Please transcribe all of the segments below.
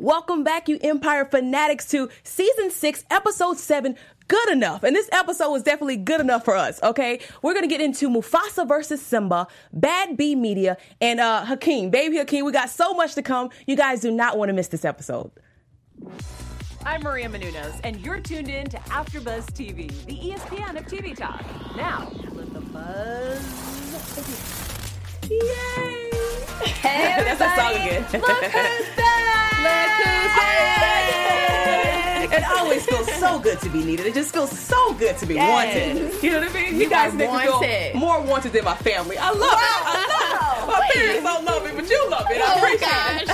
Welcome back, you Empire fanatics, to season six, episode seven. Good enough. And this episode was definitely good enough for us, okay? We're gonna get into Mufasa versus Simba, Bad B Media, and uh, Hakeem. Baby Hakeem, we got so much to come. You guys do not wanna miss this episode. I'm Maria Menounos, and you're tuned in to AfterBuzz TV, the ESPN of TV talk. Now, let the buzz. Yay! Hey, That's a song again. Look who's back! Look who's back! It always feels so good to be needed. It just feels so good to be Yes. wanted. You know what I mean? You, You guys make me feel more wanted than my family. I love it. I love it. My parents don't love it, but you love it. I oh, appreciate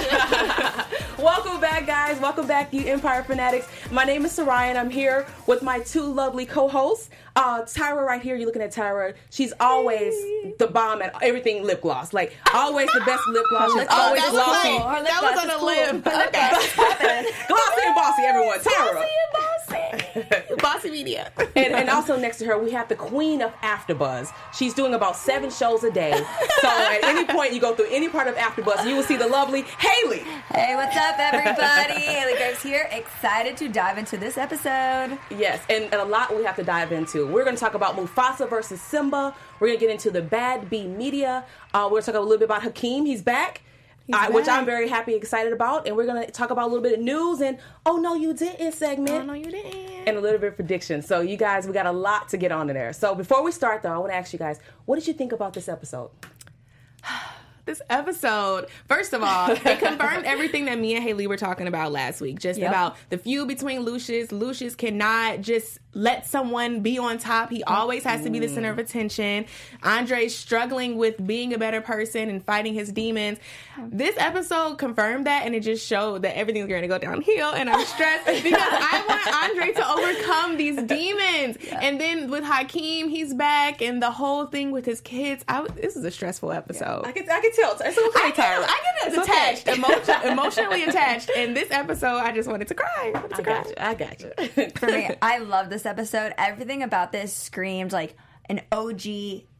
it. Welcome back, guys. Welcome back, you Empire fanatics. My name is Sarayan. I'm here with my two lovely co-hosts. Uh, Tyra, right here. You're looking at Tyra. She's always the bomb at everything lip gloss. Like always the best lip gloss. She's always that was glossy. cool. Her lip That was gloss on a cool. limb. Okay. Glossy and bossy, everyone. Tyra. Glossy and bossy. bossy Media. and, and also next to her, we have the queen of AfterBuzz. She's doing about seven shows a day. So at any point you go through any part of AfterBuzz, you will see the lovely Haley. Hey, what's up, everybody? Haley Graves here. Excited to dive into this episode. Yes, and, and a lot we have to dive into. We're going to talk about Mufasa versus Simba. We're going to get into the Bad B Media. Uh, we're going to talk a little bit about Hakeem. He's back. uh, Which. I'm very happy, excited about, and we're gonna talk about a little bit of news and oh no, you didn't segment. Oh, no, you didn't. and a little bit of prediction. So, you guys, we got a lot to get on in there. So, before we start, though, I want to ask you guys, what did you think about this episode? This episode, first of all, it confirmed everything that me and Haley were talking about last week. Just Yep. about the feud between Lucious. Lucious cannot just let someone be on top. He always has to be the center of mm. attention. Andre's struggling with being a better person and fighting his demons. This episode confirmed that, and it just showed that everything's going to go downhill. And I'm stressed because I want Andre to overcome these demons. And then with Hakeem, he's back, and the whole thing with his kids. I, this is a stressful episode. I can, I can tell. It's okay, I get. I get It's okay. attached, emotion, emotionally attached. And this episode, I just wanted to cry. I wanted to I cry. got you. I got you. For me, I love this episode. Everything about this screamed like an OG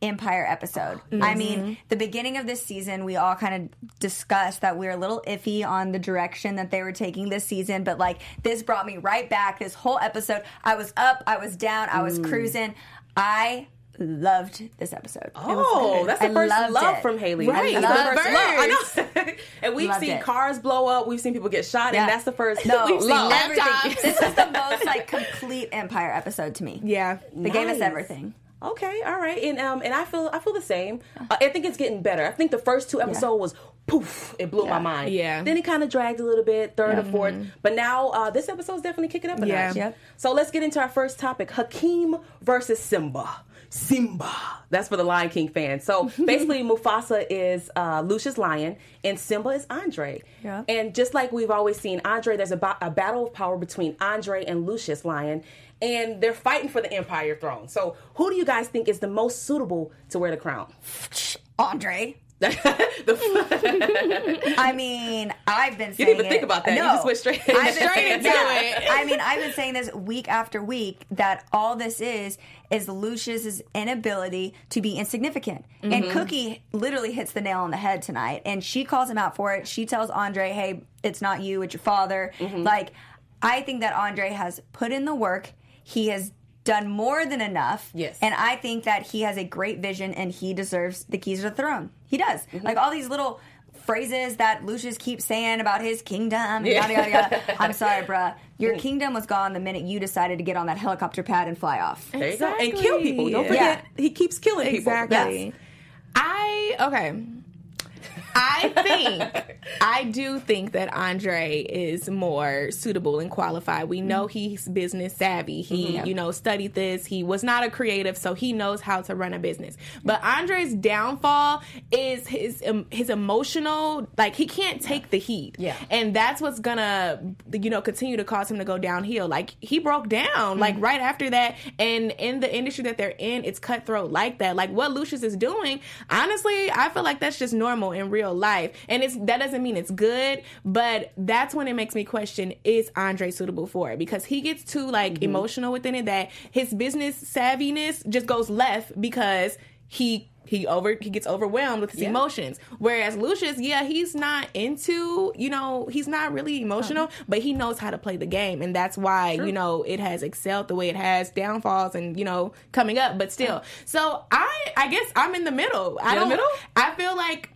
Empire episode. Mm-hmm. I mean, the beginning of this season, we all kind of discussed that we were a little iffy on the direction that they were taking this season, but like this brought me right back. This whole episode, I was up, I was down, I was mm. cruising. I loved this episode. Oh, that's the I first loved love it. from Haley. Right, That's the the first love. I know. and we've Loved seen it. cars blow up. We've seen people get shot, Yeah. and that's the first No, we've seen love. everything. Laptops. This is the most like complete Empire episode to me. Yeah. They gave us everything. Okay, all right, and um, and I feel I feel the same. Uh, I think it's getting better. I think the first two episodes was poof, it blew my mind. Yeah. Then it kind of dragged a little bit, third or fourth, but now uh, this episode's definitely kicking up a Yeah. notch. Yep. So let's get into our first topic: Hakeem versus Simba. Simba. That's for the Lion King fans. So basically, Mufasa is uh, Lucious Lyon, and Simba is Andre. Yeah. And just like we've always seen, Andre, there's a, ba- a battle of power between Andre and Lucious Lyon, and they're fighting for the Empire throne. So, who do you guys think is the most suitable to wear the crown? Andre. The- I mean, I've been saying didn't even it- think about that. You No. just went straight- I've been straight into yeah. it. I mean, I've been saying this week after week that all this is is Lucious's inability to be insignificant. Mm-hmm. And Cookie literally hits the nail on the head tonight, and she calls him out for it. She tells Andre, "Hey, it's not you, it's your father." Mm-hmm. Like, I think that Andre has put in the work. He has done more than enough. Yes. And I think that he has a great vision and he deserves the keys to the throne. He does. Mm-hmm. Like all these little phrases that Lucious keeps saying about his kingdom, and Yeah. yada yada yada. I'm sorry, bruh. Your kingdom was gone the minute you decided to get on that helicopter pad and fly off. there you go. And kill people. Don't Exactly. forget, he keeps killing people. Exactly. Yes. I okay. I think I do think that Andre is more suitable and qualified. We know he's business savvy. He, you know, studied this. He was not a creative, so he knows how to run a business. But Andre's downfall is his um, his emotional like he can't take the heat. Yeah. And that's what's gonna you know continue to cause him to go downhill. Like he broke down like right after that and in the industry that they're in, it's cutthroat like that. Like what Lucious is doing, honestly, I feel like that's just normal in real life. And it's that doesn't mean it's good, but that's when it makes me question is Andre suitable for it? Because he gets too like mm-hmm. emotional within it that his business savviness just goes left because he he over he gets overwhelmed with his Yeah. emotions. Whereas Lucious, yeah, he's not into you know he's not really emotional, but he knows how to play the game, and that's why you know it has excelled the way it has. Downfalls and you know coming up, but still. So I I guess I'm in the middle. I in the don't. middle? I feel like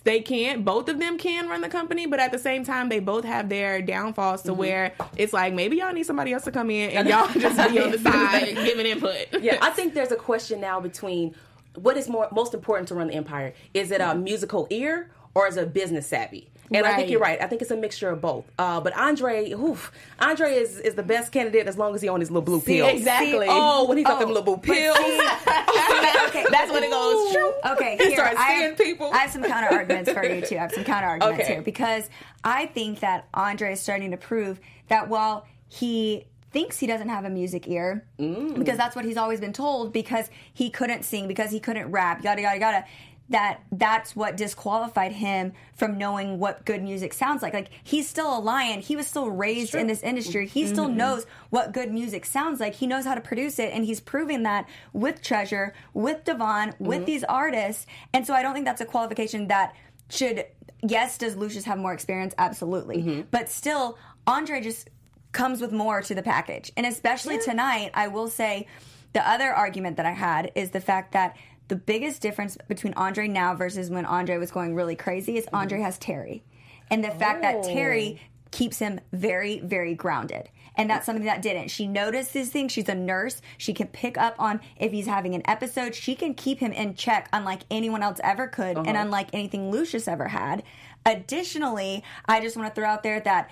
they can't both of them can run the company but at the same time they both have their downfalls Mm-hmm. to where it's like maybe y'all need somebody else to come in and y'all just be on the side giving input yeah, I think there's a question now between what is more most important to run the empire. Is it a musical ear or is it business savvy? And I think you're right. I think it's a mixture of both. Uh, but Andre, oof, Andre is, is the best candidate as long as he on his little blue pill. exactly. Oh, when he's got Oh, them little blue pills. see- okay, that's when it goes true Okay, He here, starts I seeing have, people. I have some counter arguments for you too. I have some counter arguments Okay. here because I think that Andre is starting to prove that while he thinks he doesn't have a music ear, Mm. because that's what he's always been told, because he couldn't sing, because he couldn't rap, yada yada yada. That that's what disqualified him from knowing what good music sounds like. Like he's still a lion. He was still raised in this industry. He still Mm-hmm. knows what good music sounds like. He knows how to produce it, and he's proving that with Treasure, with Devon, with Mm-hmm. these artists. And so I don't think that's a qualification that should. Yes, does Lucious have more experience? Absolutely, Mm-hmm. but still, Andre just comes with more to the package. And especially tonight, I will say the other argument that I had is the fact that the biggest difference between Andre now versus when Andre was going really crazy is Andre mm-hmm. has Teri. And the fact that Teri oh. keeps him very, very grounded. And that's something that didn't. She notices things. She's a nurse. She can pick up on if he's having an episode. She can keep him in check, unlike anyone else ever could, and uh-huh. unlike anything Lucious ever had. Additionally, I just want to throw out there that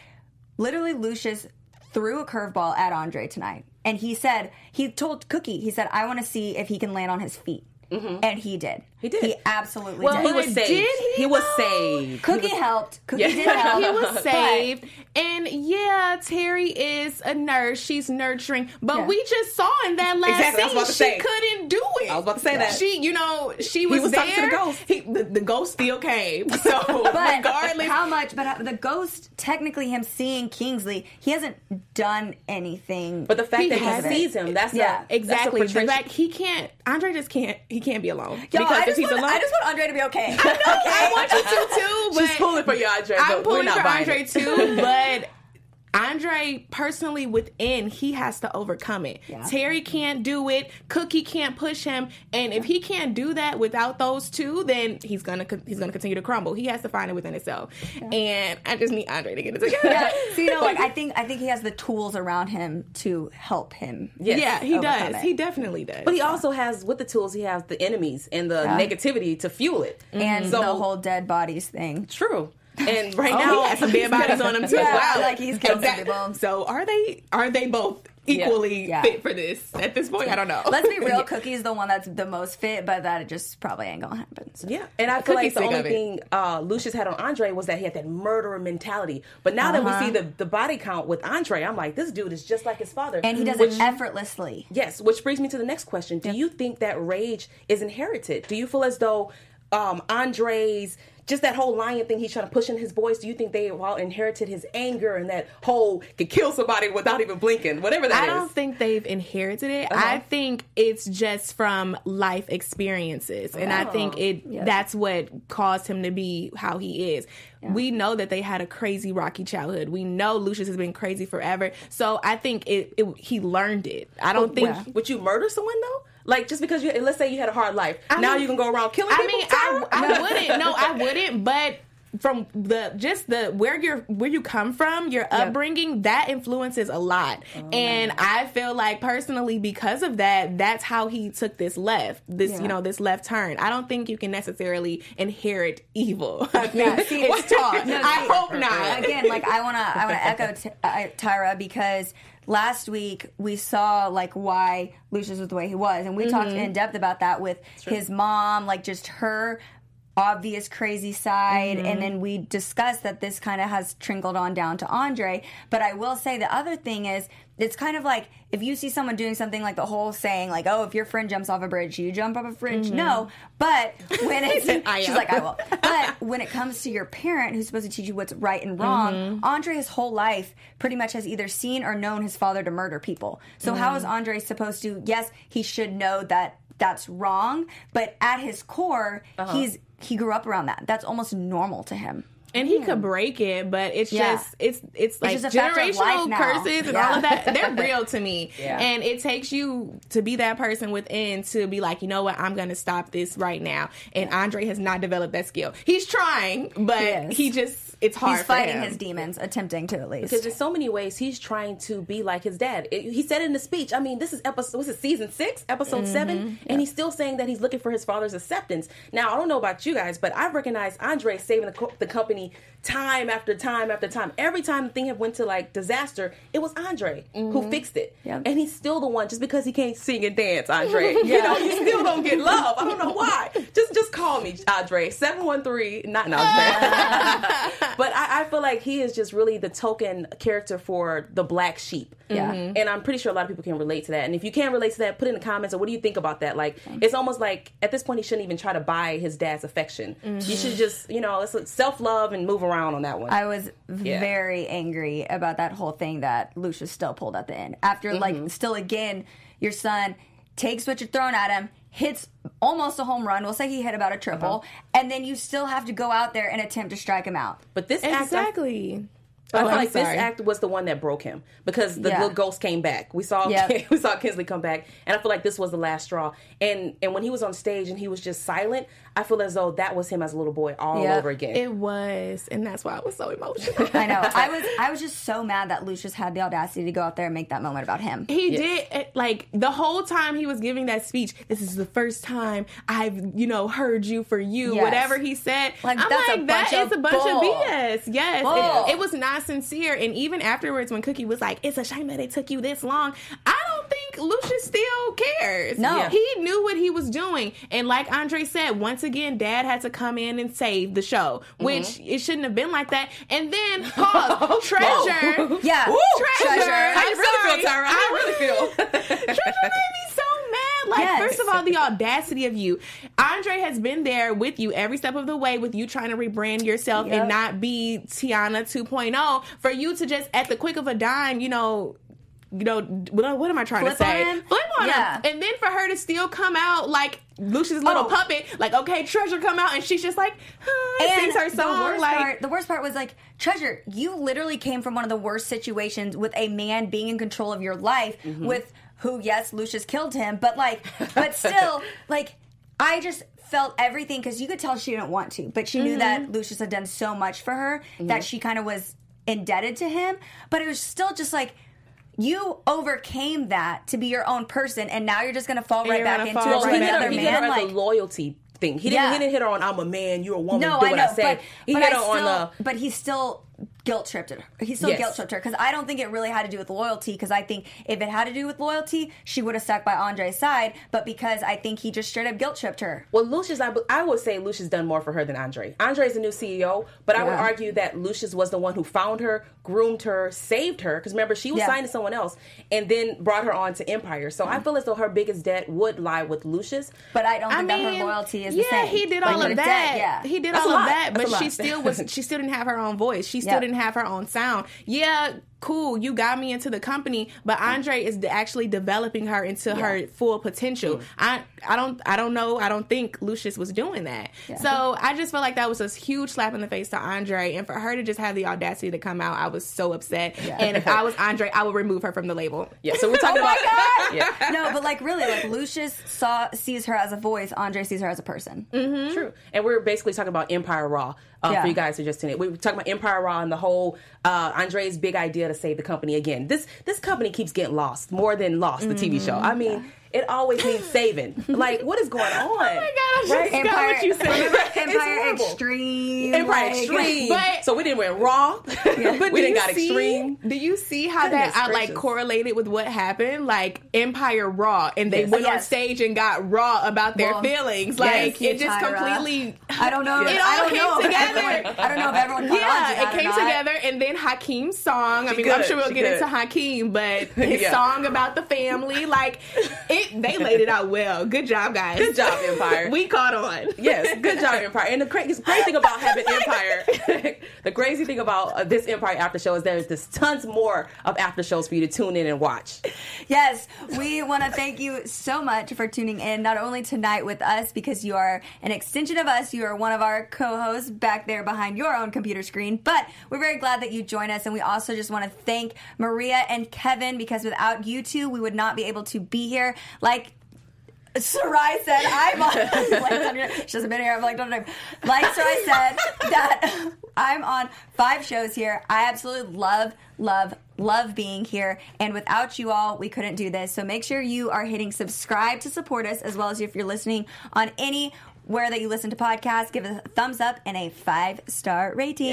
literally Lucious threw a curveball at Andre tonight. And he said, he told Cookie, he said, I want to see if he can land on his feet. And he did. He did. He absolutely well, did. he was But saved. did he, was saved. Cookie helped. Cookie Yeah. did help. he was But- saved. And yeah, Teri is a nurse. She's nurturing. But Yeah. we just saw in that last Exactly, scene she say. couldn't do it. I was about to say that. She, you know, she was, was there. talking to the ghost. He, the, the ghost still came. So But regardless, how much? But uh, the ghost, technically, him seeing Kingsley, he hasn't done anything. But the fact He that he hasn't. sees him, that's Yeah, a, exactly. That's a the fact he can't. Andre just can't. He can't be alone Yo, because I if just, he's want, alone, I just want Andre to be okay. I know. I want you to too. But She's pulling for you, Andre. I'm pulling for Andre too, but Andre personally within, he has to overcome it. Yeah. Teri can't do it. Cookie can't push him, and if he can't do that without those two, then he's gonna he's gonna continue to crumble. He has to find it within himself, and I just need Andre to get it together. Yeah. So you know, like I think I think he has the tools around him to help him. Yes. yeah, he does. it. He definitely does. But he also has, with the tools, he has the enemies and the negativity to fuel it. And So- the whole dead bodies thing. True. And right Oh, now, he has some dead bodies on him too. Yeah, wow, like he's killed some people. So are they? Are they both equally Yeah. fit for this at this point? I don't know. Let's be real, Cookie's the one that's the most fit, but that just probably ain't gonna happen. So. Yeah, and I feel Cookie's like the only thing uh, Lucious had on Andre was that he had that murderer mentality. But now that we see the, the body count with Andre, I'm like, this dude is just like his father. And he does which, it effortlessly. Yes, which brings me to the next question. Do you think that rage is inherited? Do you feel as though um, Andre's just that whole lion thing he's trying to push in his voice? Do you think they all inherited his anger and that whole could kill somebody without even blinking, whatever that I is? don't think they've inherited it. Uh-huh. I think it's just from life experiences, and I think it that's what caused him to be how he is. We know that they had a crazy rocky childhood. We know Lucious has been crazy forever. So I think it, it he learned it. I don't think. Would, would you murder someone though? Like just because you let's say you had a hard life, now mean- you can go around killing I people. mean, I? I wouldn't. No, I wouldn't. But from the just the where you're where you come from, your upbringing, that influences a lot. And I feel like personally, because of that, that's how he took this left, this Yeah. you know, this left turn. I don't think you can necessarily inherit evil. I Yeah, see, it's taught. No, I hope not. Again, like I wanna I wanna echo t- uh, Tyra because last week we saw like why Lucious was the way he was, and we talked Mm-hmm. in depth about that with his mom, like just her obvious crazy side Mm-hmm. and then we discussed that this kind of has trickled on down to Andre but I will say the other thing is it's kind of like if you see someone doing something like the whole saying like oh if your friend jumps off a bridge you jump off a bridge no but when it's Mm-hmm. I she's am. like I will but when it comes to your parent who's supposed to teach you what's right and wrong, Mm-hmm. Andre his whole life pretty much has either seen or known his father to murder people. So how Mm. is Andre supposed to? Yes, he should know that that's wrong. But at his core, Uh-huh. he's he grew up around that. That's almost normal to him. and he could break it, but it's Yeah. just it's it's like just a factor of generational curses and Yeah. all of that. They're real to me, Yeah. and it takes you to be that person within to be like, you know what, I'm going to stop this right now. And Andre has not developed that skill. He's trying, but is. he just it's hard. He's for fighting him. his demons, attempting to at least. Because in so many ways, he's trying to be like his dad. It- he said in the speech. I mean, this is episode, was it season six, episode Mm-hmm. seven? And he's still saying that he's looking for his father's acceptance. Now, I don't know about you guys, but I've recognized Andre saving the, co- the company time after time after time. Every time the thing had went to like disaster, it was Andre who fixed it. Mm-hmm. Yep. And he's still the one, just because he can't sing and dance, Andre. You know, you still don't get love. I don't know why. Just just call me, Andre. 713, not, no, but I, I feel like he is just really the token character for the black sheep. Yeah. And I'm pretty sure a lot of people can relate to that. And if you can't relate to that, put in the comments or what do you think about that? Like, it's almost like at this point he shouldn't even try to buy his dad's affection. You should just, you know, it's self love and move around on that one. I was very angry about that whole thing that Lucious still pulled at the end. After, Mm-hmm. like, still again, your son takes what you're throwing at him, hits almost a home run. We'll say he hit about a triple, Uh-huh. and then you still have to go out there and attempt to strike him out. but this act, I- Exactly. I Oh, feel I'm like this act was the one that broke him because the Yeah. little ghost came back. We saw Yep. we saw Kinsley come back, and I feel like this was the last straw. And and when he was on stage and he was just silent, I feel as though that was him as a little boy all Yep. over again. It was, and that's why I was so emotional. I know. I was I was just so mad that Lucious had the audacity to go out there and make that moment about him. He did eh, like the whole time he was giving that speech. This is the first time I've you know heard you for you. Yes. Whatever he said, Like, I'm that's a like that bunch is a bunch bull. of BS. Yes, it, it was not sincere. And even afterwards, when Cookie was like, "It's a shame that it took you this long," I don't think Lucious still cares. No. Yeah. he knew what he was doing. And like Andre said, once again, Dad had to come in and save the show, Mm-hmm. which it shouldn't have been like that. And then pause, treasure. Yeah, Woo! treasure. You I'm really feel, Tyra? You really feel? Treasure made me so mad. Like, Yes. first of all, the audacity of you. Andre has been there with you every step of the way with you trying to rebrand yourself Yep. and not be Tiana 2.0. For you to just, at the quick of a dime, you know, you know, what, what am I trying Flip to say? on? Flip on Yeah. him. And then for her to still come out like Lucia's little Oh. puppet, like, okay, Treasure come out, and she's just like, huh, sings her song. The worst, like, part, the worst part was like, Treasure, you literally came from one of the worst situations with a man being in control of your life Mm-hmm. with who, yes, Lucious killed him, but like, but still, like, I just felt everything because you could tell she didn't want to, but she knew Mm-hmm. that Lucious had done so much for her that she kind of was indebted to him, but it was still just like, you overcame that to be your own person, and now you're just gonna fall right back into fall it right hit back her, another he her man. Like, a loyalty thing. He didn't. Yeah. He didn't hit her on "I'm a man, you're a woman." No, do I what know, I say. but, he but hit I her still, on the. but he still guilt tripped her. He still Yes. guilt tripped her because I don't think it really had to do with loyalty. Because I think if it had to do with loyalty, she would have stuck by Andre's side. But because I think he just straight up guilt tripped her. Well, Lucious, I, I would say Lucious done more for her than Andre. Andre's the new CEO, but I would argue that Lucious was the one who found her, groomed her, saved her. Because remember, she was Yeah. signed to someone else, and then brought her on to Empire. So I mm. feel as though her biggest debt would lie with Lucious. But I don't I think mean, that her loyalty is yeah, the same. Yeah, he did Like, all the of debt, that. yeah, he did That's all of that, but she still was. She still didn't have her own voice. She still Yep. didn't have her own sound. Yeah, cool. You got me into the company, but Andre is actually developing her into her full potential. I, I don't, I don't know. I don't think Lucious was doing that. So I just felt like that was a huge slap in the face to Andre, and for her to just have the audacity to come out, I was so upset. And if I was Andre, I would remove her from the label. Yeah, so we're talking Oh my about. God! No, but like really, like Lucious saw sees her as a voice. Andre sees her as a person. True. And we're basically talking about Empire Raw. Uh, Yeah. For you guys who just tuned in, we were talking about Empire Raw and the whole uh, Andre's big idea to save the company again. This this company keeps getting lost more than Lost, the TV show. Mm-hmm. I mean, it always needs saving. like, what is going on? Oh my god! I just Right? got Empire, what you said. Empire. Extreme. Empire like- Extreme. But- so we didn't went Raw. But we do didn't got see, Extreme. Do you see how Goodness that I like correlated with what happened? Like Empire Raw, and they Yes. went on stage and got raw about their Well, feelings. Like you, it just Tyra. completely. I don't know. It I all don't came if together. everyone- I don't know if everyone caught on to Yeah, that it or came not. together, and then Hakeem's song. I She mean, I'm sure we'll She get good. into Hakeem, but his Yeah. song about the family, like it it, they laid it out well. Good job, guys. Good job, Empire. we caught on. yes, good job, Empire. And the crazy, great thing about having Empire, the crazy thing about uh, this Empire after show is there's just tons more of after shows for you to tune in and watch. Yes, we want to thank you so much for tuning in, not only tonight with us, because you are an extension of us, you are one of our co hosts back there behind your own computer screen, but we're very glad that you join us. And we also just want to thank Maria and Kevin, because without you two, we would not be able to be here. Like Sarai said, I'm on. she hasn't been here. I'm like, don't know. Like Sarai said, that I'm on five shows here. I absolutely love, love, love being here. And without you all, we couldn't do this. So make sure you are hitting subscribe to support us, as well as if you're listening on any where that you listen to podcasts, give us a thumbs up and a five star rating.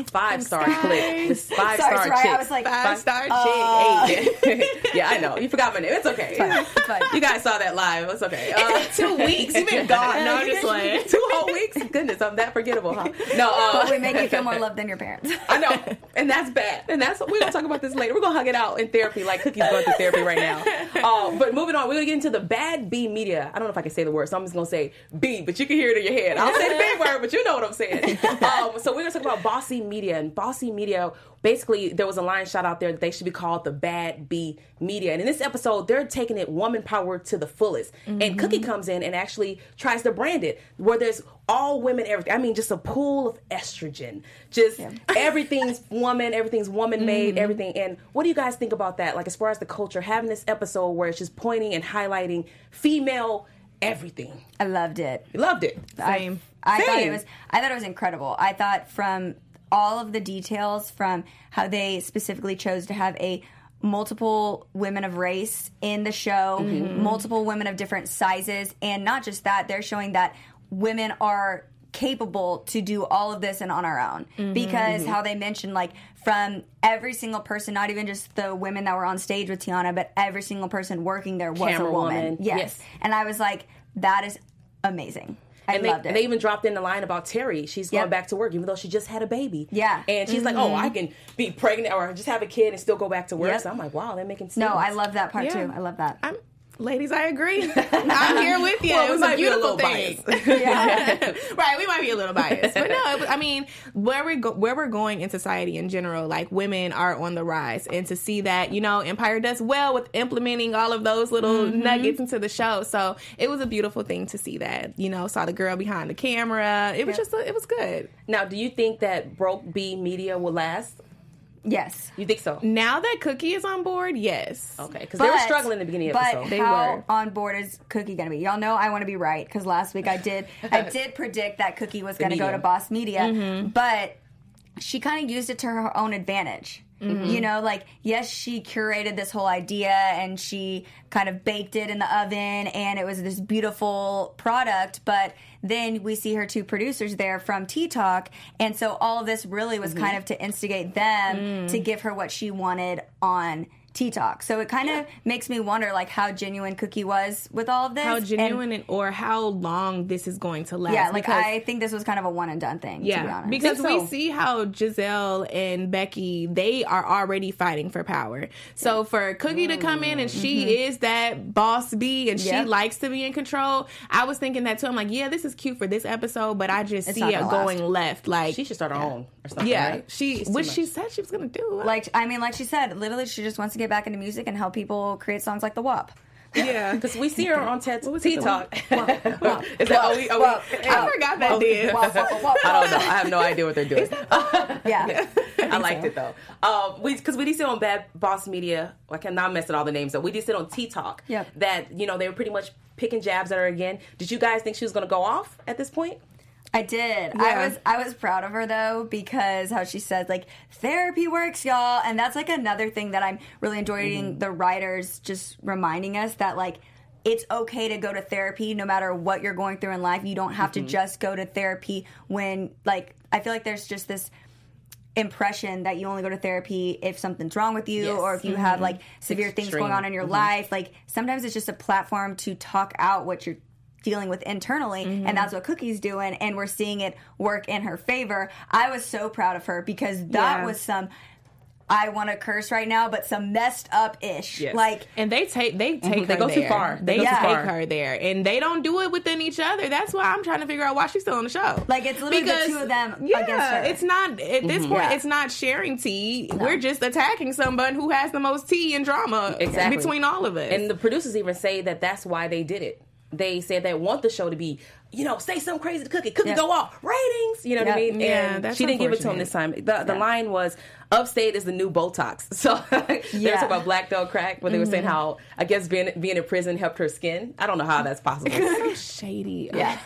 Yes, five star click. Five Sorry, star chick. I was like, Five star Uh, chick. Yeah, I know. You forgot my name. It's okay. fine, it's fine. You guys saw that live. It's okay. Uh, Two weeks. You've been gone. No, I'm just like. two whole weeks. Goodness, I'm that forgettable, huh? No, uh, but we make you feel more loved than your parents. I know, and that's bad. And that's we're gonna talk about this later. We're gonna hug it out in therapy, like Cookie's going through therapy right now. Uh, but moving on, we're gonna get into the bad B media. I don't know if I can say the word, so I'm just gonna say B, but you can hear it in your head. I'll say the big word, but you know what I'm saying. Um, so we're gonna talk about bossy media and bossy media. Basically, there was a line shot out there that they should be called the bad B media. And in this episode, they're taking it woman power to the fullest. And Cookie comes in and actually tries to brand it where there's all women, everything. I mean, just a pool of estrogen. Just everything's woman, everything's woman made, everything. And what do you guys think about that? Like, as far as the culture, having this episode where it's just pointing and highlighting female everything. I loved it. You loved it. Same. I thought it was I thought it was incredible. I thought from all of the details from how they specifically chose to have a multiple women of race in the show, Mm-hmm. multiple women of different sizes, and not just that, they're showing that women are capable to do all of this and on our own Mm-hmm. because how they mentioned like from every single person not even just the women that were on stage with Tiana but every single person working there was Camera a woman woman. yes. Yes. and I was like that is amazing I and they, loved it they even dropped in the line about Teri. She's going Yep. back to work, even though she just had a baby. Yeah. And she's like, oh, I mm-hmm. can be pregnant or just have a kid and still go back to work. Yep. So I'm like, wow, they're making sense. No, I love that part Yeah. too. I love that. I'm, ladies, I agree. I'm here with you. Well, it was a be a beautiful thing. biased. right, we might be a little biased, but no. Was, I mean, where we go, where we're going in society in general, like women are on the rise, and to see that, you know, Empire does well with implementing all of those little mm-hmm. nuggets into the show. So it was a beautiful thing to see that. You know, saw the girl behind the camera. It was just, a, it was good. Now, do you think that broke B media will last? Yes. You think so? Now that Cookie is on board, yes. Okay, because they were struggling in the beginning of the but episode. They how were. on board is Cookie going to be? Y'all know I want to be right because last week I did I did predict that Cookie was going to go to Boss Media, Mm-hmm. but she kind of used it to her own advantage. Mm-hmm. You know, like yes, she curated this whole idea and she kind of baked it in the oven, and it was this beautiful product. But then we see her two producers there from Tea Talk, and so all of this really was Mm-hmm. kind of to instigate them Mm. to give her what she wanted on Tea Talk. So it kind of makes me wonder, like, how genuine Cookie was with all of this. How genuine and, or how long this is going to last. yeah, like because- I think this was kind of a one and done thing. to be honest. because Think we see how Giselle and Becky they are already fighting for power. So for Cookie to come in and she is that boss bee and she Mm-hmm. Likes to be in control. I was thinking that too. I'm like, yeah, this is cute for this episode, but I just It's see it gonna going left. Like, she should start her own or something. yeah, right? she She's which she said she was gonna do. like, I mean, like she said, literally, she just wants to get back into music and help people create songs like the WAP. yeah. Because we see her on TED was Tea it? Talk. Is that are we, are we, I forgot that did. I don't know. I have no idea what they're doing. Yeah. I liked it though. Um, we because we did sit on Bad Boss Media. I cannot mess with all the names though. We did sit on T Talk. Yep. That you know they were pretty much picking jabs at her again. Did you guys think she was going to go off at this point? I did. Yeah. I was I was proud of her though because how she said like therapy works, y'all, and that's like another thing that I'm really enjoying mm-hmm. the writers just reminding us that like it's okay to go to therapy no matter what you're going through in life. You don't have to mm-hmm. just go to therapy when like I feel like there's just this impression that you only go to therapy if something's wrong with you Yes. or if you have mm-hmm. like severe things going on in your life like sometimes it's just a platform to talk out what you're dealing with internally and that's what cookie's doing and we're seeing it work in her favor i was so proud of her because that Yeah. was some I want to curse right now, but some messed up ish. Yes. Like And they take they take Mm-hmm. They her go too far. They They, go too take her there, and they don't do it within each other. That's why I'm trying to figure out why she's still on the show. Like, it's literally the two of them Yeah, against her. it's not at Mm-hmm. this point. Yeah. It's not sharing tea. We're just attacking someone who has the most tea and drama Exactly. between all of us. And the producers even say that that's why they did it. They said they want the show to be, you know, say something crazy to Cookie. Cookie Yeah. go off ratings. You know what I mean? Yeah, and she didn't give it to him this time. The the Yeah. line was, "Upstate is the new Botox." So they were talking about black dog crack, but they were saying mm-hmm. how I guess being being in prison helped her skin. I don't know how that's possible. so shady. Yeah.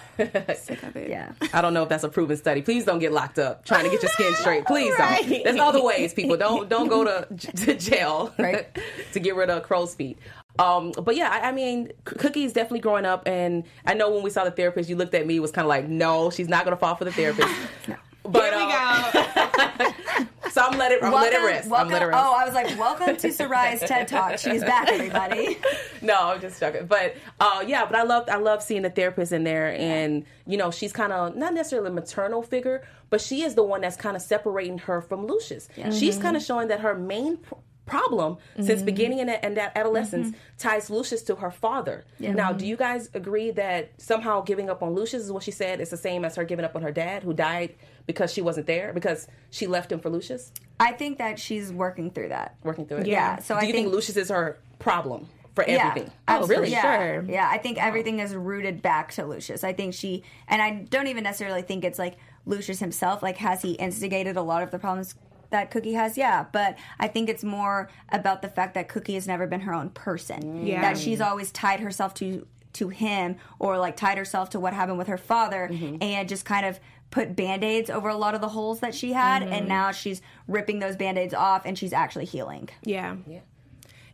sick of it. yeah. I don't know if that's a proven study. Please don't get locked up trying to get your skin straight. Please Right. don't. There's other ways, people. Don't don't go to, to jail Right. to get rid of crow's feet. Um, but yeah, I, I mean, Cookie's definitely growing up, and I know when we saw the therapist, you looked at me was kind of like, no, she's not going to fall for the therapist. no. But Here we uh, go. so I'm let it. I'm let it rest. welcome- I'm let it rest. Oh, I was like, welcome to Sarai's TED Talk. She's back, everybody. no, I'm just joking. But uh, yeah, but I love I love seeing the therapist in there, and you know she's kind of not necessarily a maternal figure, but she is the one that's kind of separating her from Lucious. She's kind of showing that her main. Pr- Problem since mm-hmm. beginning in, in that adolescence mm-hmm. ties Lucious to her father. Now, mm-hmm. do you guys agree that somehow giving up on Lucious is what she said is the same as her giving up on her dad, who died because she wasn't there because she left him for Lucious? I think that she's working through that. Working through it. Yeah, so do I you think, think- Lucious is her problem for Yeah, everything? absolutely. Oh, really? Yeah, Sure. yeah. I think everything is rooted back to Lucious. I think she, and I don't even necessarily think it's like Lucious himself. Like, has he instigated a lot of the problems that Cookie has? Yeah, but I think it's more about the fact that Cookie has never been her own person. Mm. Yeah. that she's always tied herself to to him, or like tied herself to what happened with her father, mm-hmm. and just kind of put band-aids over a lot of the holes that she had and mm-hmm. now she's ripping those band-aids off and she's actually healing Yeah. Yeah.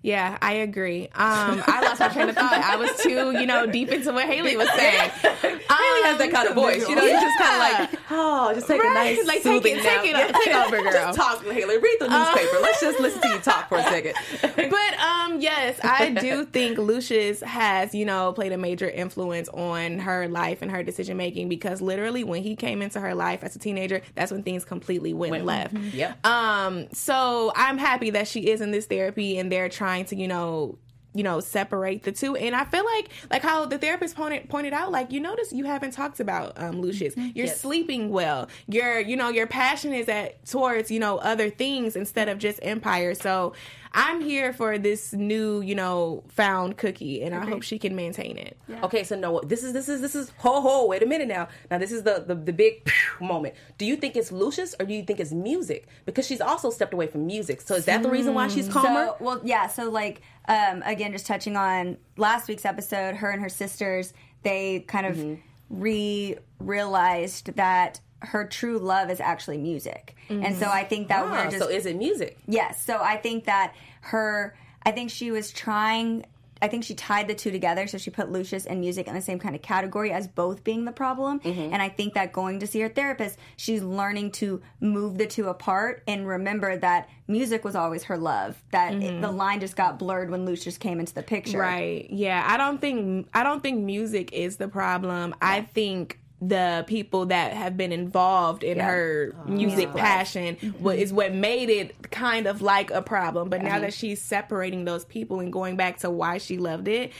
Yeah, I agree. Um, I lost my train of thought. I was too, you know, deep into what Haley was saying. Haley has that kind of voice, you know. You just kind of like, oh, just take a nice, like, take it- take it- take over, girl. Just talk, to Haley. Read the newspaper. Let's just listen to you talk for a second. but um yes i do think lucious has you know played a major influence on her life and her decision making because literally when he came into her life as a teenager that's when things completely went, left Yep. um so i'm happy that she is in this therapy and they're trying to you know you know separate the two. And i feel like like how the therapist pointed pointed out like you notice you haven't talked about um lucious. You're Yes. sleeping well. Your you know your passion is at towards you know other things instead of just empire. So i'm here for this new you know found cookie and i hope she can maintain it Okay, so no, this is this is this is ho ho. Wait a minute now. Now this is the the, the big moment. Do you think it's Lucious or do you think it's music? Because she's also stepped away from music. So is that the reason why she's calmer? So, well, yeah. So, like, um, again, just touching on last week's episode, her and her sisters, they kind of Mm-hmm. re realized that her true love is actually music, and so I think that Ah, we're just so is it music? Yes. So I think that her, I think she was trying. I think she tied the two together, so she put Lucious and music in the same kind of category as both being the problem. Mm-hmm. And I think that going to see her therapist, she's learning to move the two apart and remember that music was always her love. That it, the line just got blurred when Lucious came into the picture. Right. Yeah. I don't think I don't think music is the problem. I think the people that have been involved in Yeah. her uh-huh. music passion wa- is what made it kind of like a problem. But now that she's separating those people and going back to why she loved it,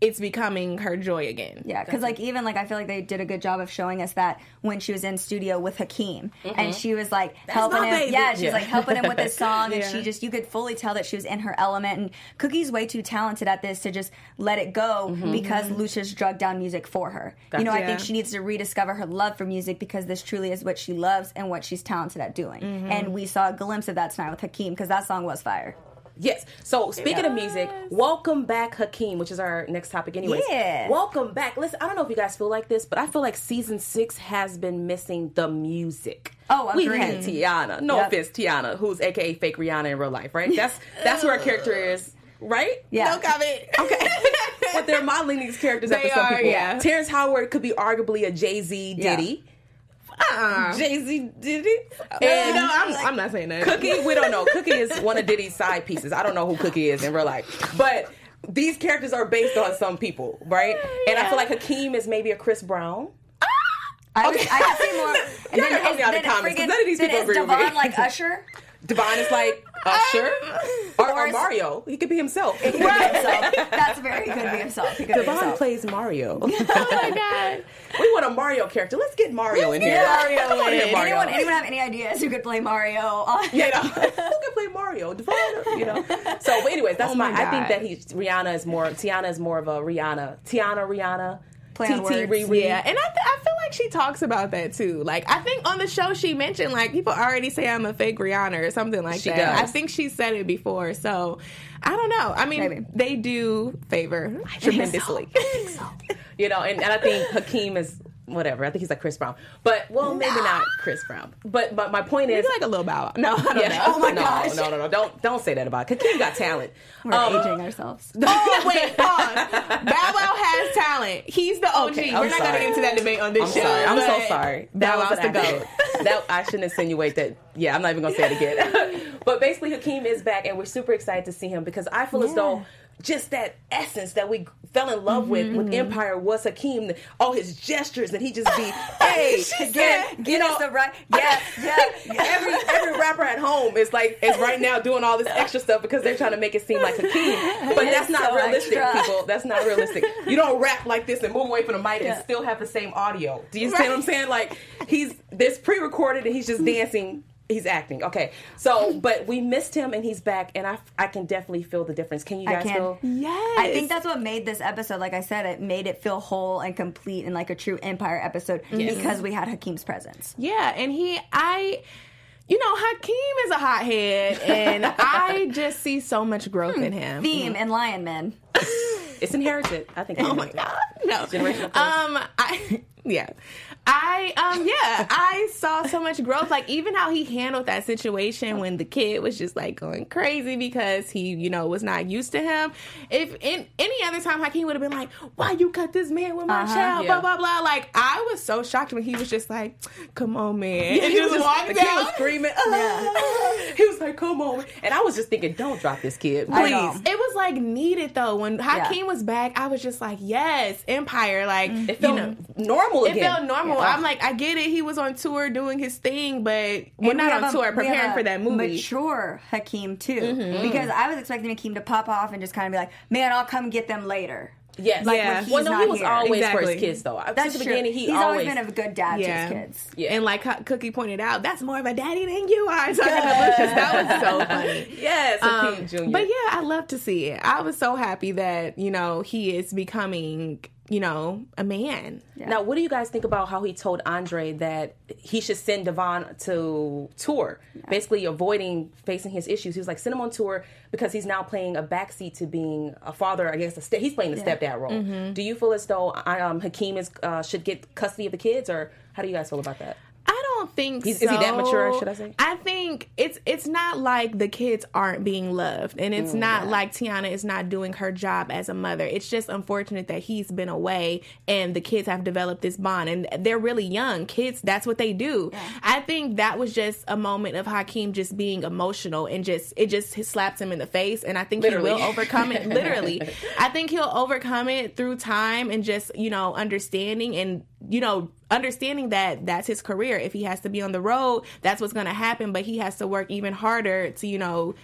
it's becoming her joy again. Yeah, because like even like I feel like they did a good job of showing us that when she was in studio with Hakeem, and mm-hmm. she was like helping him. baby. Yeah, she was Yeah. like helping him with his song, and she just you could fully tell that she was in her element. And Cookie's way too talented at this to just let it go mm-hmm. because mm-hmm. Lucious drugged down music for her. You know, I think she needs to rediscover her love for music because this truly is what she loves and what she's talented at doing. And we saw a glimpse of that tonight with Hakeem because that song was fire. Yes. So speaking of music, welcome back Hakeem, which is our next topic anyways. Yeah. Welcome back. Listen, I don't know if you guys feel like this, but I feel like season six has been missing the music. Oh, we agreed. had Tiana. No Yep. offense, Tiana, who's aka fake Rihanna in real life, right? That's that's who her character is, right? Yeah. No comment. Okay. but they're modeling these characters after They some are, people. yeah. Terrence Howard could be arguably a Jay Z Yeah. Uh-uh. Jay Z Diddy. you And know, I'm, I'm not saying that. Cookie, we don't know. Cookie is one of Diddy's side pieces. I don't know who Cookie is in real life, but these characters are based on some people, right? And I feel like Hakeem is maybe a Chris Brown. I, was, I could see more. Y'all gotta help me out in then the comments, friggin- none of these then people agree with me. Devon like Usher? Divine is like Uh, sure. Or, or Or- Mario. He could be himself. He could be himself. That's very good to be himself. He could be Devon himself. plays Mario. oh my god. we want a Mario character. Let's get Mario in here. Mario I wanna. Mario. Anyone, anyone have any ideas who could play Mario? On- you know, who could play Mario? Devon, you know. So, but anyways, that's Oh my. my I think that he's Rihanna is more. Tiana is more of a Rihanna. Tiana Rihanna. Play TT. Riri. Yeah, and I, th- I feel like she talks about that too. Like, I think on the show she mentioned like people already say I'm a fake Rihanna or something like She that. does. I think she said it before, so I don't know. I mean, Maybe. they do favor tremendously. You know, and, and I think Hakeem is whatever. I think he's like Chris Brown, but well, maybe not Chris Brown. But but my point is, like a little bow. No, I don't yeah. know. Oh my no, gosh. no, no, no, don't don't say that about Hakeem. Got talent. We're Um, aging ourselves. Oh wait, pause. Bow Wow has talent. He's the OG. Okay, We're not sorry. going to get into that debate on this I'm show. sorry. I'm so sorry. Bow That Wow's was the goat. that I shouldn't insinuate that. Yeah, I'm not even gonna say it again. but basically, Hakeem is back, and we're super excited to see him because I feel as though just that essence that we fell in love with with mm-hmm. Empire was Hakeem. All his gestures, and he just be, hey, Get, you get us the right. Yeah, yeah. every every rapper at home is like is right now doing all this extra stuff because they're trying to make it seem like Hakeem. But that's not so realistic, extra. people. That's not realistic. You don't rap like this and move away from the mic Yeah. and still have the same audio. Do you see what I'm saying? Like he's this pre-recorded and he's just dancing. He's acting. Okay. So, but we missed him and he's back and I I can definitely feel the difference. Can you I guys can. feel? Yes. I think that's what made this episode, like I said, it made it feel whole and complete and like a true Empire episode because we had Hakeem's presence. Yeah, and he, I, you know, Hakeem is a hothead, and I just see so much growth in him. Theme in Lyon Men. It's inherited. I think. Oh my god, no. Generational. Um, I yeah. I um yeah, I saw so much growth. Like even how he handled that situation when the kid was just like going crazy because he, you know, was not used to him. If in any other time Hakeem would have been like, Why you cut this man with my Uh-huh. child? Yeah. Blah blah blah. Like I was so shocked when he was just like, Come on, man. and he was just just walked the kid was out. screaming. "Ah." He was like, "Come on!" And I was just thinking, "Don't drop this kid, please." It was like needed though. When Hakeem was back, I was just like, Yes, Empire. Like It you felt know. normal It again. felt normal. Yeah. I'm like, I get it. He was on tour doing his thing, but we're And not have on a- tour we preparing for that movie. Mature Hakeem too, because I was expecting Hakeem to pop off and just kind of be like, "Man, I'll come get them later." Yes. Like Yeah. well, no, he was here. always for his kids, though. That's Since the beginning, he He's always. always been a good dad Yeah. to his kids. Yeah. And like Cookie pointed out, that's more of a daddy than you are. Talking to Lucious. That was so funny. yes, Um, Jr. but yeah, I love to see it. I was so happy that you know he is becoming you know a man. Now, what do you guys think about how he told Andre that he should send Devon to tour, basically avoiding facing his issues? He was like, send him on tour because he's now playing a backseat to being a father. I guess a st- he's playing the stepdad role. Mm-hmm. Do you feel as though um, Hakeem is uh, should get custody of the kids, or how do you guys feel about that? I don't think He's- so. is he that mature, should I say? I think it's it's not like the kids aren't being loved, and Mm, it's not like Tiana is not doing her job as a mother. It's just unfortunate that he's been away, and the kids have developed this bond, and they're really young kids. That's what they do. I think that was just a moment of Hakeem just being emotional, and just it just slaps him in the face, and I think Literally. he will overcome it. Literally, I think he'll overcome it through time and just you know understanding and you know understanding that that's his career. If he has to be on the road that's what's going to happen but he has to work even harder to you know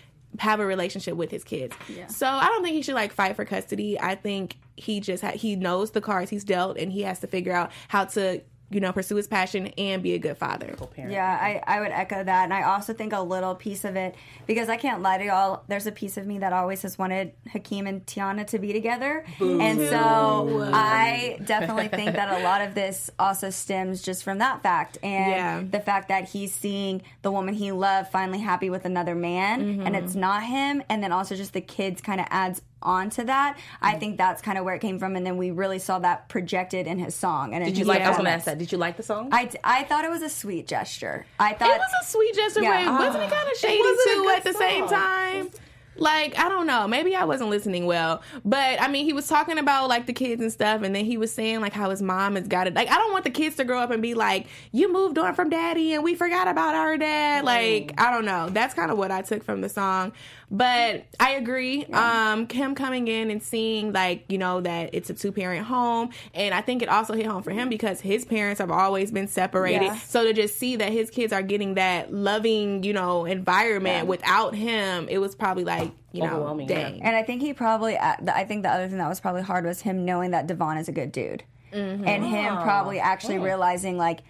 have a relationship with his kids. So i don't think he should like fight for custody. I think he just ha- he knows the cards he's dealt and he has to figure out how to you know pursue his passion and be a good father Yeah, I, I would echo that. And I also think a little piece of it, because I can't lie to y'all, there's a piece of me that always has wanted Hakeem and Tiana to be together. And so I definitely think that a lot of this also stems just from that fact. And Yeah. the fact that he's seeing the woman he loved finally happy with another man and mm-hmm. it's not him. And then also just the kids kind of adds onto that. I mm-hmm. think that's kind of where it came from. And then we really saw that projected in his song. And Did you like? I was going to ask that. Did you like the song? I, I thought it was a sweet gesture. I thought it was a sweet gesture Yeah. but wasn't ah. it kind of shady wasn't too at the same time Like, I don't know. Maybe I wasn't listening well. But I mean, he was talking about like the kids and stuff, and then he was saying like how his mom has got it. Like, I don't want the kids to grow up and be like, You moved on from daddy and we forgot about our dad. Like, I don't know. That's kind of what I took from the song. But I agree. Um, him coming in and seeing like, you know, that it's a two parent home. And I think it also hit home for him because his parents have always been separated. Yeah. So to just see that his kids are getting that loving, you know, environment without him, it was probably like, you know, Overwhelming, yeah. dang. And I think he probably, uh, I think the other thing that was probably hard was him knowing that Devon is a good dude. Mm-hmm. And him probably actually realizing, like,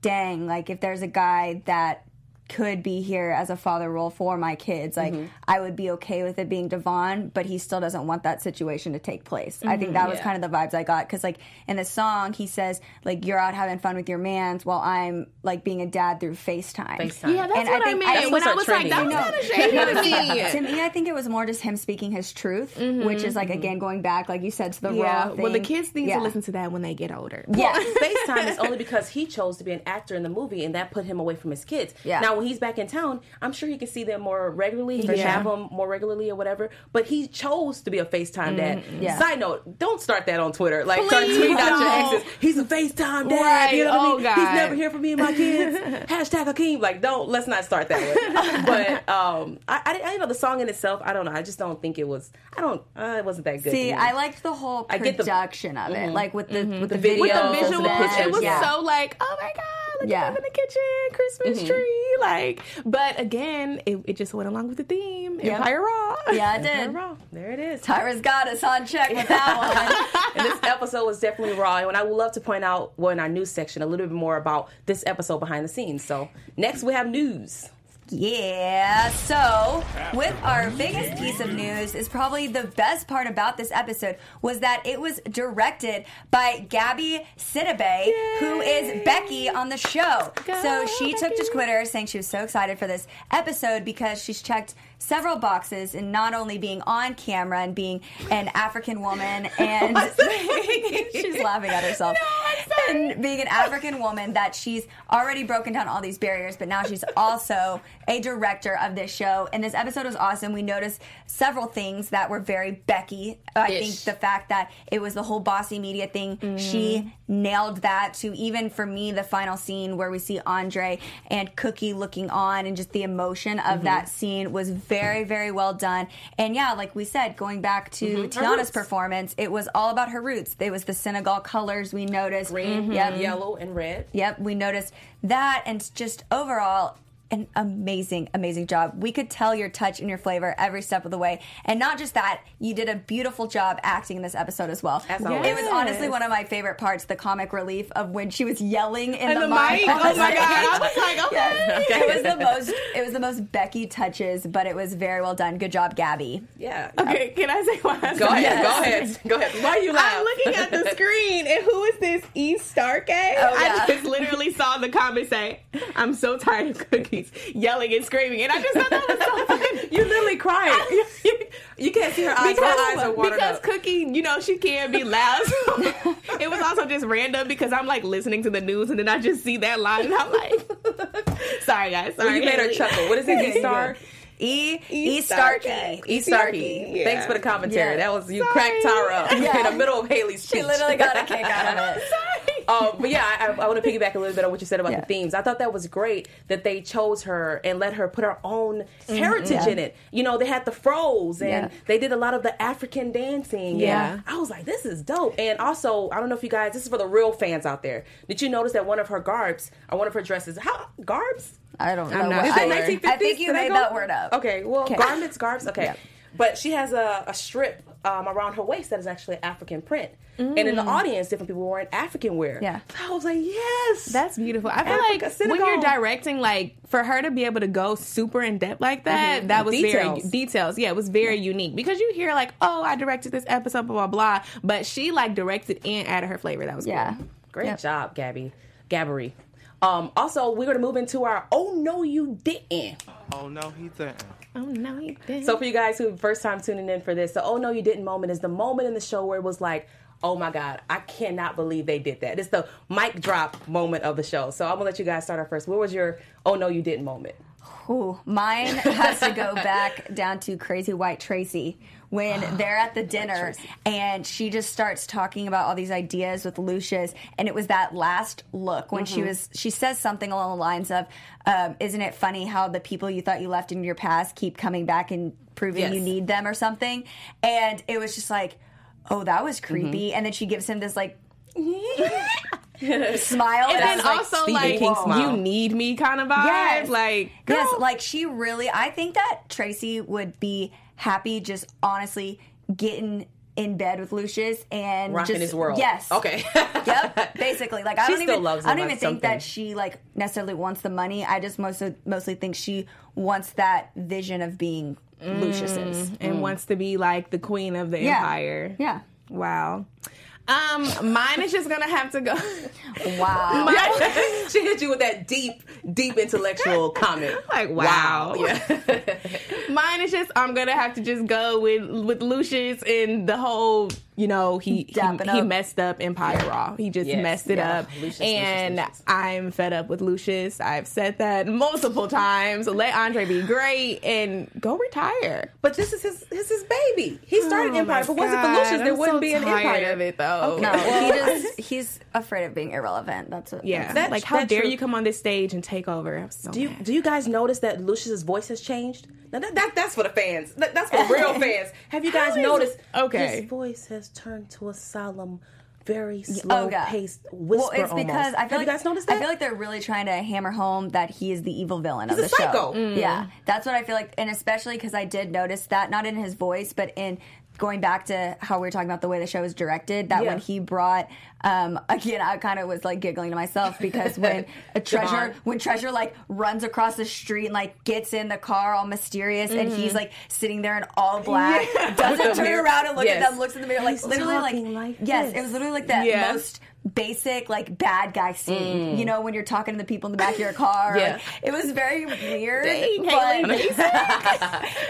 dang, like, if there's a guy that could be here as a father role for my kids, like, Mm-hmm. I would be okay with it being Devon, but he still doesn't want that situation to take place. I think that was kind of the vibes I got. Because, like, in the song, he says, like, you're out having fun with your mans while I'm, like, being a dad through FaceTime. FaceTime. Yeah, that's And what I I, think- meant. I when I was are like, that was I know. kind of shady to me. to me, I think it was more just him speaking his truth, which is like again going back, like you said, to the Mm-hmm. Yeah, raw thing. well, the kids need Yeah. to listen to that when they get older. Yeah, FaceTime is only because he chose to be an actor in the movie, and that put him away from his kids. Yeah. Now, when he's back in town, I'm sure he can see them more regularly. He can Yeah. have them more regularly or whatever. But he chose to be a FaceTime dad. Mm-hmm. Yeah. Side note: Don't start that on Twitter. Like, start Please tweeting out your exes. He's a FaceTime dad. Right. You know what I Oh, mean? God. He's never here for me and my kids. Hashtag Hakeem. Like, don't. Let's not start that way. but um, I, I, I, you know, the song in itself. I don't know. I just don't think it was. I don't. Uh, it wasn't that good. See. I liked the whole I get the- production of it, like with the with the, The videos, With the visual. visuals, the pictures, it was yeah. so like, oh my god, look Yeah. them in the kitchen, Christmas mm-hmm. tree, like. But again, it, it just went along with the theme, Yep. Empire Raw. Yeah, it Very did. raw. There it is. Tyra's got us on check with that one. and this episode was definitely raw. And I would love to point out, well, in our news section, a little bit more about this episode behind the scenes. So next we have news. Yeah, so with our biggest piece of news is probably the best part about this episode was that it was directed by Gabby Sidibe, who is Becky on the show. so she took to Twitter saying she was so excited for this episode because she's checked several boxes in not only being on camera and being an African woman and she's laughing at herself. and being an African woman that she's already broken down all these barriers, but now she's also a director of this show. And this episode was awesome. We noticed several things that were very Becky. I Ish. think the fact that it was the whole bossy media thing, she nailed that to even for me, the final scene where we see Andre and Cookie looking on and just the emotion of that scene was very, very well done. And yeah, like we said, going back to mm-hmm. Tiana's performance, it was all about her roots. It was the Senegal colors we noticed. Green, Yep. yellow, and red. Yep, we noticed that, and just overall, an amazing, amazing job. We could tell your touch and your flavor every step of the way. And not just that, you did a beautiful job acting in this episode as well. As It was honestly one of my favorite parts, the comic relief of when she was yelling in And the, the mic, mic. oh my god, I was like, okay. Yes. It was the most it was the most Becky touches, but it was very well done. Good job, Gabby. Yeah. Okay, can I say one? Go ahead. Go ahead. Go ahead. Why are you laughing? I'm looking at the screen, and who is this E Starkey? Oh, yeah. I just literally saw the comment say, "I'm so tired of cookies yelling and screaming," and I just thought that was so funny. you literally crying. you can't see her eyes. her eyes are watered because up. Cookie, you know, she can be loud. So it was also just random because I'm like listening to the news and then I just see that line and I'm like, sorry guys, Well, you made her chuckle. What is it? E star. E E Starkey. Starkey. E Starkey. Yeah. Thanks for the commentary. Yeah. That was you Sorry. cracked Tara up Yeah. in the middle of Haley's speech. She literally got a kick out of it. Um, but yeah, I, I want to piggyback a little bit on what you said about Yeah. the themes. I thought that was great that they chose her and let her put her own heritage Mm-hmm. Yeah. in it. You know, they had the froze and Yeah. they did a lot of the African dancing. Yeah. I was like, this is dope. And also, I don't know if you guys, this is for the real fans out there. Did you notice that one of her garbs or one of her dresses, how garbs? I don't know. I'm not sure. I, it 1950s? I think you Did made that word up. Okay, well, Okay. garments, garbs, okay. Yeah. But she has a, a strip um, around her waist that is actually African print. And in the audience, different people were wearing African wear. Mm. Yeah. I was like, yes. That's beautiful. I feel Africa, like when you're directing, like for her to be able to go super in depth like that, Mhm. that was Details. very details. Yeah, it was very unique because you hear like, oh, I directed this episode, blah blah blah, but she like directed and added her flavor. That was Yeah. cool. Great Yep. job, Gabby. Gabbery. Um, also, we're going to move into our Oh No You Didn't. Oh no, he didn't. Oh no, you didn't! So, for you guys who first time tuning in for this, the Oh No You Didn't moment is the moment in the show where it was like, oh my God, I cannot believe they did that. It's the mic drop moment of the show. So, I'm to let you guys start out first. What was your Oh No You Didn't moment? Ooh, mine has to go back down to Crazy White Tracy when they're at the dinner and she just starts talking about all these ideas with Lucious, and it was that last look when she was she says something along the lines of, um, "Isn't it funny how the people you thought you left in your past keep coming back and proving Yes. you need them or something?" And it was just like, "Oh, that was creepy," and then she gives him this like. smile And then like, also like you need me kind of vibe. Yes. Like Yes, like she really. I think that Tracy would be happy just honestly getting in bed with Lucious and Rocking just, his world. Yes. Okay. yep. Basically, like I She don't even. I don't even think that she like necessarily wants the money. I just mostly mostly think she wants that vision of being Lucious's. Mm, and mm. wants to be like the queen of the Yeah. empire. Yeah. Wow. Um, mine is just gonna have to go. Wow. she hit you with that deep, deep intellectual comment. Like, wow. Yeah. Mine is just I'm gonna have to just go with with Lucious and the whole you know he he, he messed up Empire Raw. He just Yes. messed it Yeah. up, Lucious, and Lucious, Lucious. I'm fed up with Lucious. I've said that multiple times. Let Andre be great and go retire. But this is his, this is his baby. He started Oh Empire. my If it wasn't for God, Lucious, there I'm wouldn't so be an tired Empire. of it though. No, he just he's afraid of being irrelevant. That's what. Yeah, That- like how that dare true. you come on this stage and take over? I'm so Do you mad. do you guys notice that Lucious's voice has changed? Now that, that that's for the fans. That, that's for real fans. Have you guys How is- noticed? okay. his voice has turned to a solemn, very slow Oh paced whisper. Well, it's because almost. I feel Have like you guys noticed that? I feel like they're really trying to hammer home that he is the evil villain He's of a the psycho. show. Mm. Yeah, that's what I feel like, and especially because I did notice that not in his voice, but in going back to how we were talking about the way the show is directed. That Yeah. when he brought, um, again, I kind of was like giggling to myself because when a treasure, when treasure like runs across the street and like gets in the car all mysterious, and he's like sitting there in all black, doesn't Mm-hmm. With the turn mirror. around and look Yes. at them, looks in the mirror, like literally like, like yes, this. it was literally like the Yeah. most basic like bad guy scene. You know, when you're talking to the people in the back of your car. Mm. Yeah. like, it was very weird. Dang, but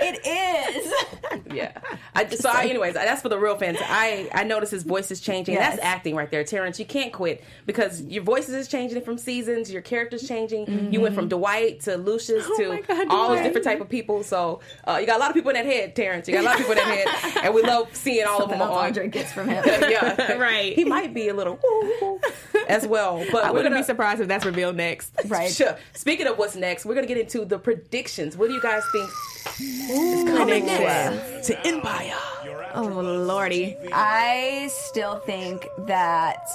it is. yeah. I, so, I, anyways, that's for the real fans. I I notice his voice is changing. Yes. That's acting right there, Terrence. You can't quit because your voices is changing from seasons. Your character's changing. You went from Dwight to Lucious to God, all those different type of people. So uh, you got a lot of people in that head, Terrence. You got a lot of people in that head, and we love seeing all of them Something else on. Andre gets from him. yeah, Right. He might be a little woo as well, but I we're wouldn't gonna be surprised if that's revealed next. Right. Sure. Speaking of what's next, we're gonna get into the predictions. What do you guys think is coming next to Empire? Oh lordy. I still think that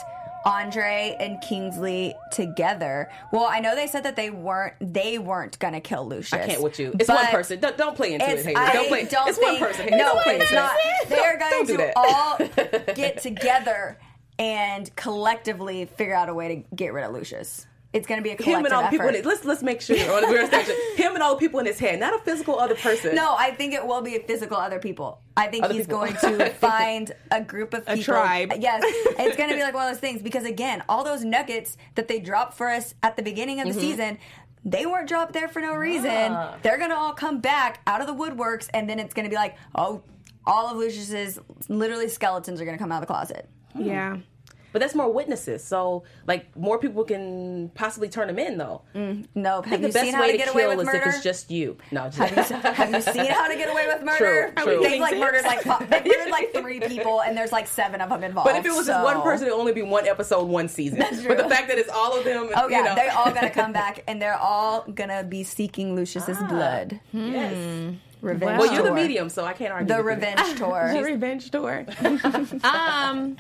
Andre and Kingsley together. Well, I know they said that they weren't they weren't gonna kill Lucious. I can't with you. It's one person. Don't, don't play into it, It's, Haley. Don't play. don't it's think, one person. Haley. No, it's not. They are going Don't do to all get together and collectively figure out a way to get rid of Lucious. It's going to be a collective Him and all the people in effort. it. Let's let's make sure on the station. Him and all the people in his head, not a physical other person. No, I think it will be a physical other people. I think Other he's people. going to find a group of people. tribe. Yes. It's going to be like one of those things because, again, all those nuggets that they dropped for us at the beginning of the Mm-hmm. season, they weren't dropped there for no reason. Ah. They're going to all come back out of the woodworks, and then it's going to be like, oh, all of Lucious's literally skeletons are going to come out of the closet. Hmm. Yeah. but that's more witnesses. So like more people can possibly turn them in though. Mm, nope. I Have think you the best seen way to to get kill away with is murder? if it's just you. No, just, Have you, have you seen how to get away with murder? True, true. They've like murdered like they've murdered like three people, and there's like seven of them involved. But if it was just one person, it'd only be one episode, one season. That's But the fact that it's all of them, Oh yeah, you know, they're all gonna come back, and they're all gonna be seeking Lucious's ah, blood. yes. Hmm. Revenge. Well, you're the medium, so I can't argue. The with you. revenge The revenge tour. um,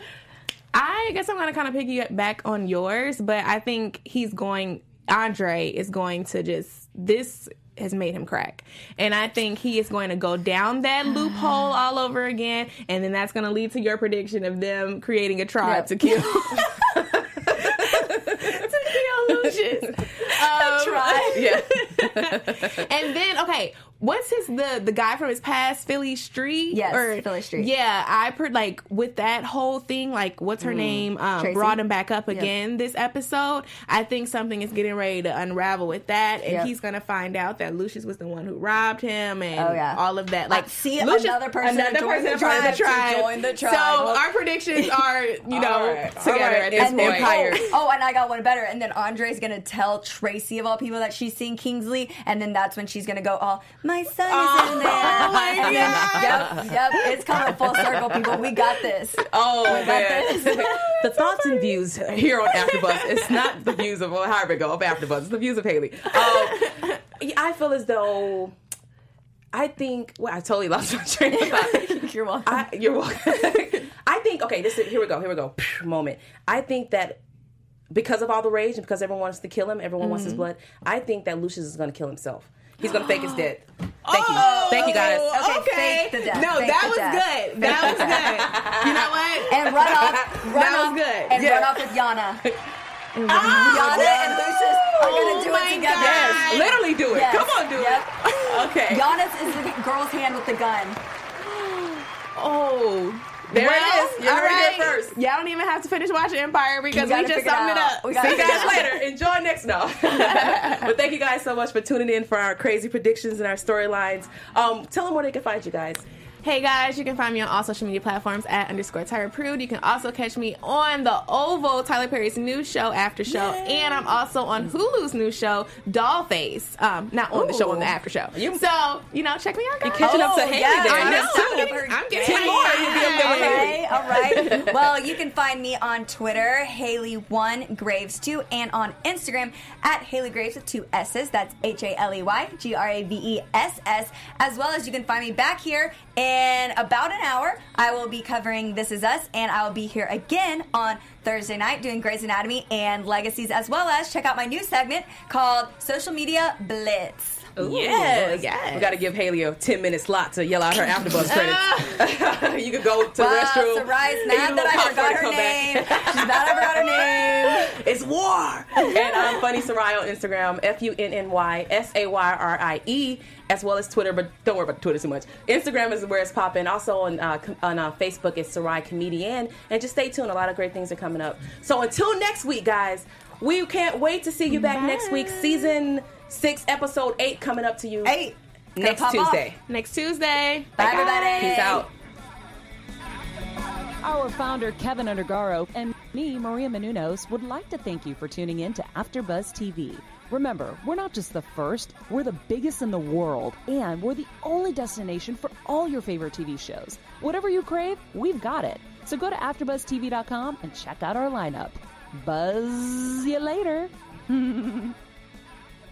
I guess I'm gonna kind of piggyback on yours, but I think he's going. Andre is going to just this has made him crack, and I think he is going to go down that loophole all over again, and then that's going to lead to your prediction of them creating a tribe Yep. to kill. to kill Lucious. Um, Try. Yeah. and then okay what's his the the guy from his past Philly Street? Yes, or, Philly Street. Yeah, I heard like with that whole thing, like what's her name? Um, brought him back up again this episode. I think something is getting ready to unravel with that, and Yep. he's gonna find out that Lucious was the one who robbed him, and Oh, yeah. all of that. Like, see, another person another person the tribe to tribe. join the tribe. So our predictions are, you know, right, together right. at this And then- point. Empire. oh, oh, and I got one better. And then Andre's gonna tell Tracy of all people that she's seen Kingsley, and then that's when she's gonna go, "Oh, my son is in there." Oh, my and then, yep, yep, it's coming full circle, people. We got this. Oh got man, this. the thoughts and views here on AfterBuzz. It's not the views of well, however we go of AfterBuzz. It's the views of Haley. Um, I feel as though I think. Well, I totally lost my train of thought. You're welcome. I, you're welcome. I think okay. This is here we go. Here we go. Moment. I think that because of all the rage and because everyone wants to kill him, everyone wants his blood. I think that Lucious is going to kill himself. He's going to fake his death. Thank you. Thank you, guys. Okay, Okay. fake the death, No, fake that was death. good. That was good. You know what? and run off, run That was off, good. and Yeah. run off with Yana. Ah, Yana and Lucious are gonna do Oh it together. God. Yes, literally do it. Yes. Come on, do Yep. it. Okay. Giannis is the girl's hand with the gun. Oh, there well, it is. You're all right right. here first. Y'all don't even have to finish watching Empire because we just figure it summed it up. We See you guys later. Enjoy next no. but thank you guys so much for tuning in for our crazy predictions and our storylines. Um, tell them where they can find you guys. Hey guys, you can find me on all social media platforms at underscore Tyra Prude. You can also catch me on the Oval, Tyler Perry's new show, After Show, and I'm also on Hulu's new show, Dollface. Um, not on the show, on the After Show. You- so you know, check me out. Guys. You catching up to Oh, Haley yeah, there. I know. I'm getting, I'm getting Ten more, you'll be up there with Okay, all right. Well, you can find me on Twitter, Haley1 Graves 2, and on Instagram at Haley Graves with two S's. That's H A L E Y G R A V E S S. As well as you can find me back here in about an hour. I will be covering This Is Us, and I will be here again on Thursday night doing Grey's Anatomy and Legacies, as well as check out my new segment called Social Media Blitz. Yes, yes. We got to give Haley a ten minute slot to yell out her AfterBuzz credits. you can go to the restroom. Sarai's eat a mad little that I forgot her name. She's I forgot her name. It's war. and I'm Funny Sarai on Instagram, F U N N Y S A Y R I E, as well as Twitter, but don't worry about Twitter too much. Instagram is where it's popping. Also on uh, on uh, Facebook, it's Sarai Comedian. And just stay tuned. A lot of great things are coming up. So until next week, guys, we can't wait to see you back next week. Season six, episode eight, coming up to you Eight. Gonna next pop off. Tuesday. Next Tuesday. Bye, everybody. Peace out. Our founder, Kevin Undergaro, and me, Maria Menounos, would like to thank you for tuning in to AfterBuzz TV. Remember, we're not just the first, we're the biggest in the world, and we're the only destination for all your favorite TV shows. Whatever you crave, we've got it. So go to AfterBuzzTV.com and check out our lineup. Buzz you later.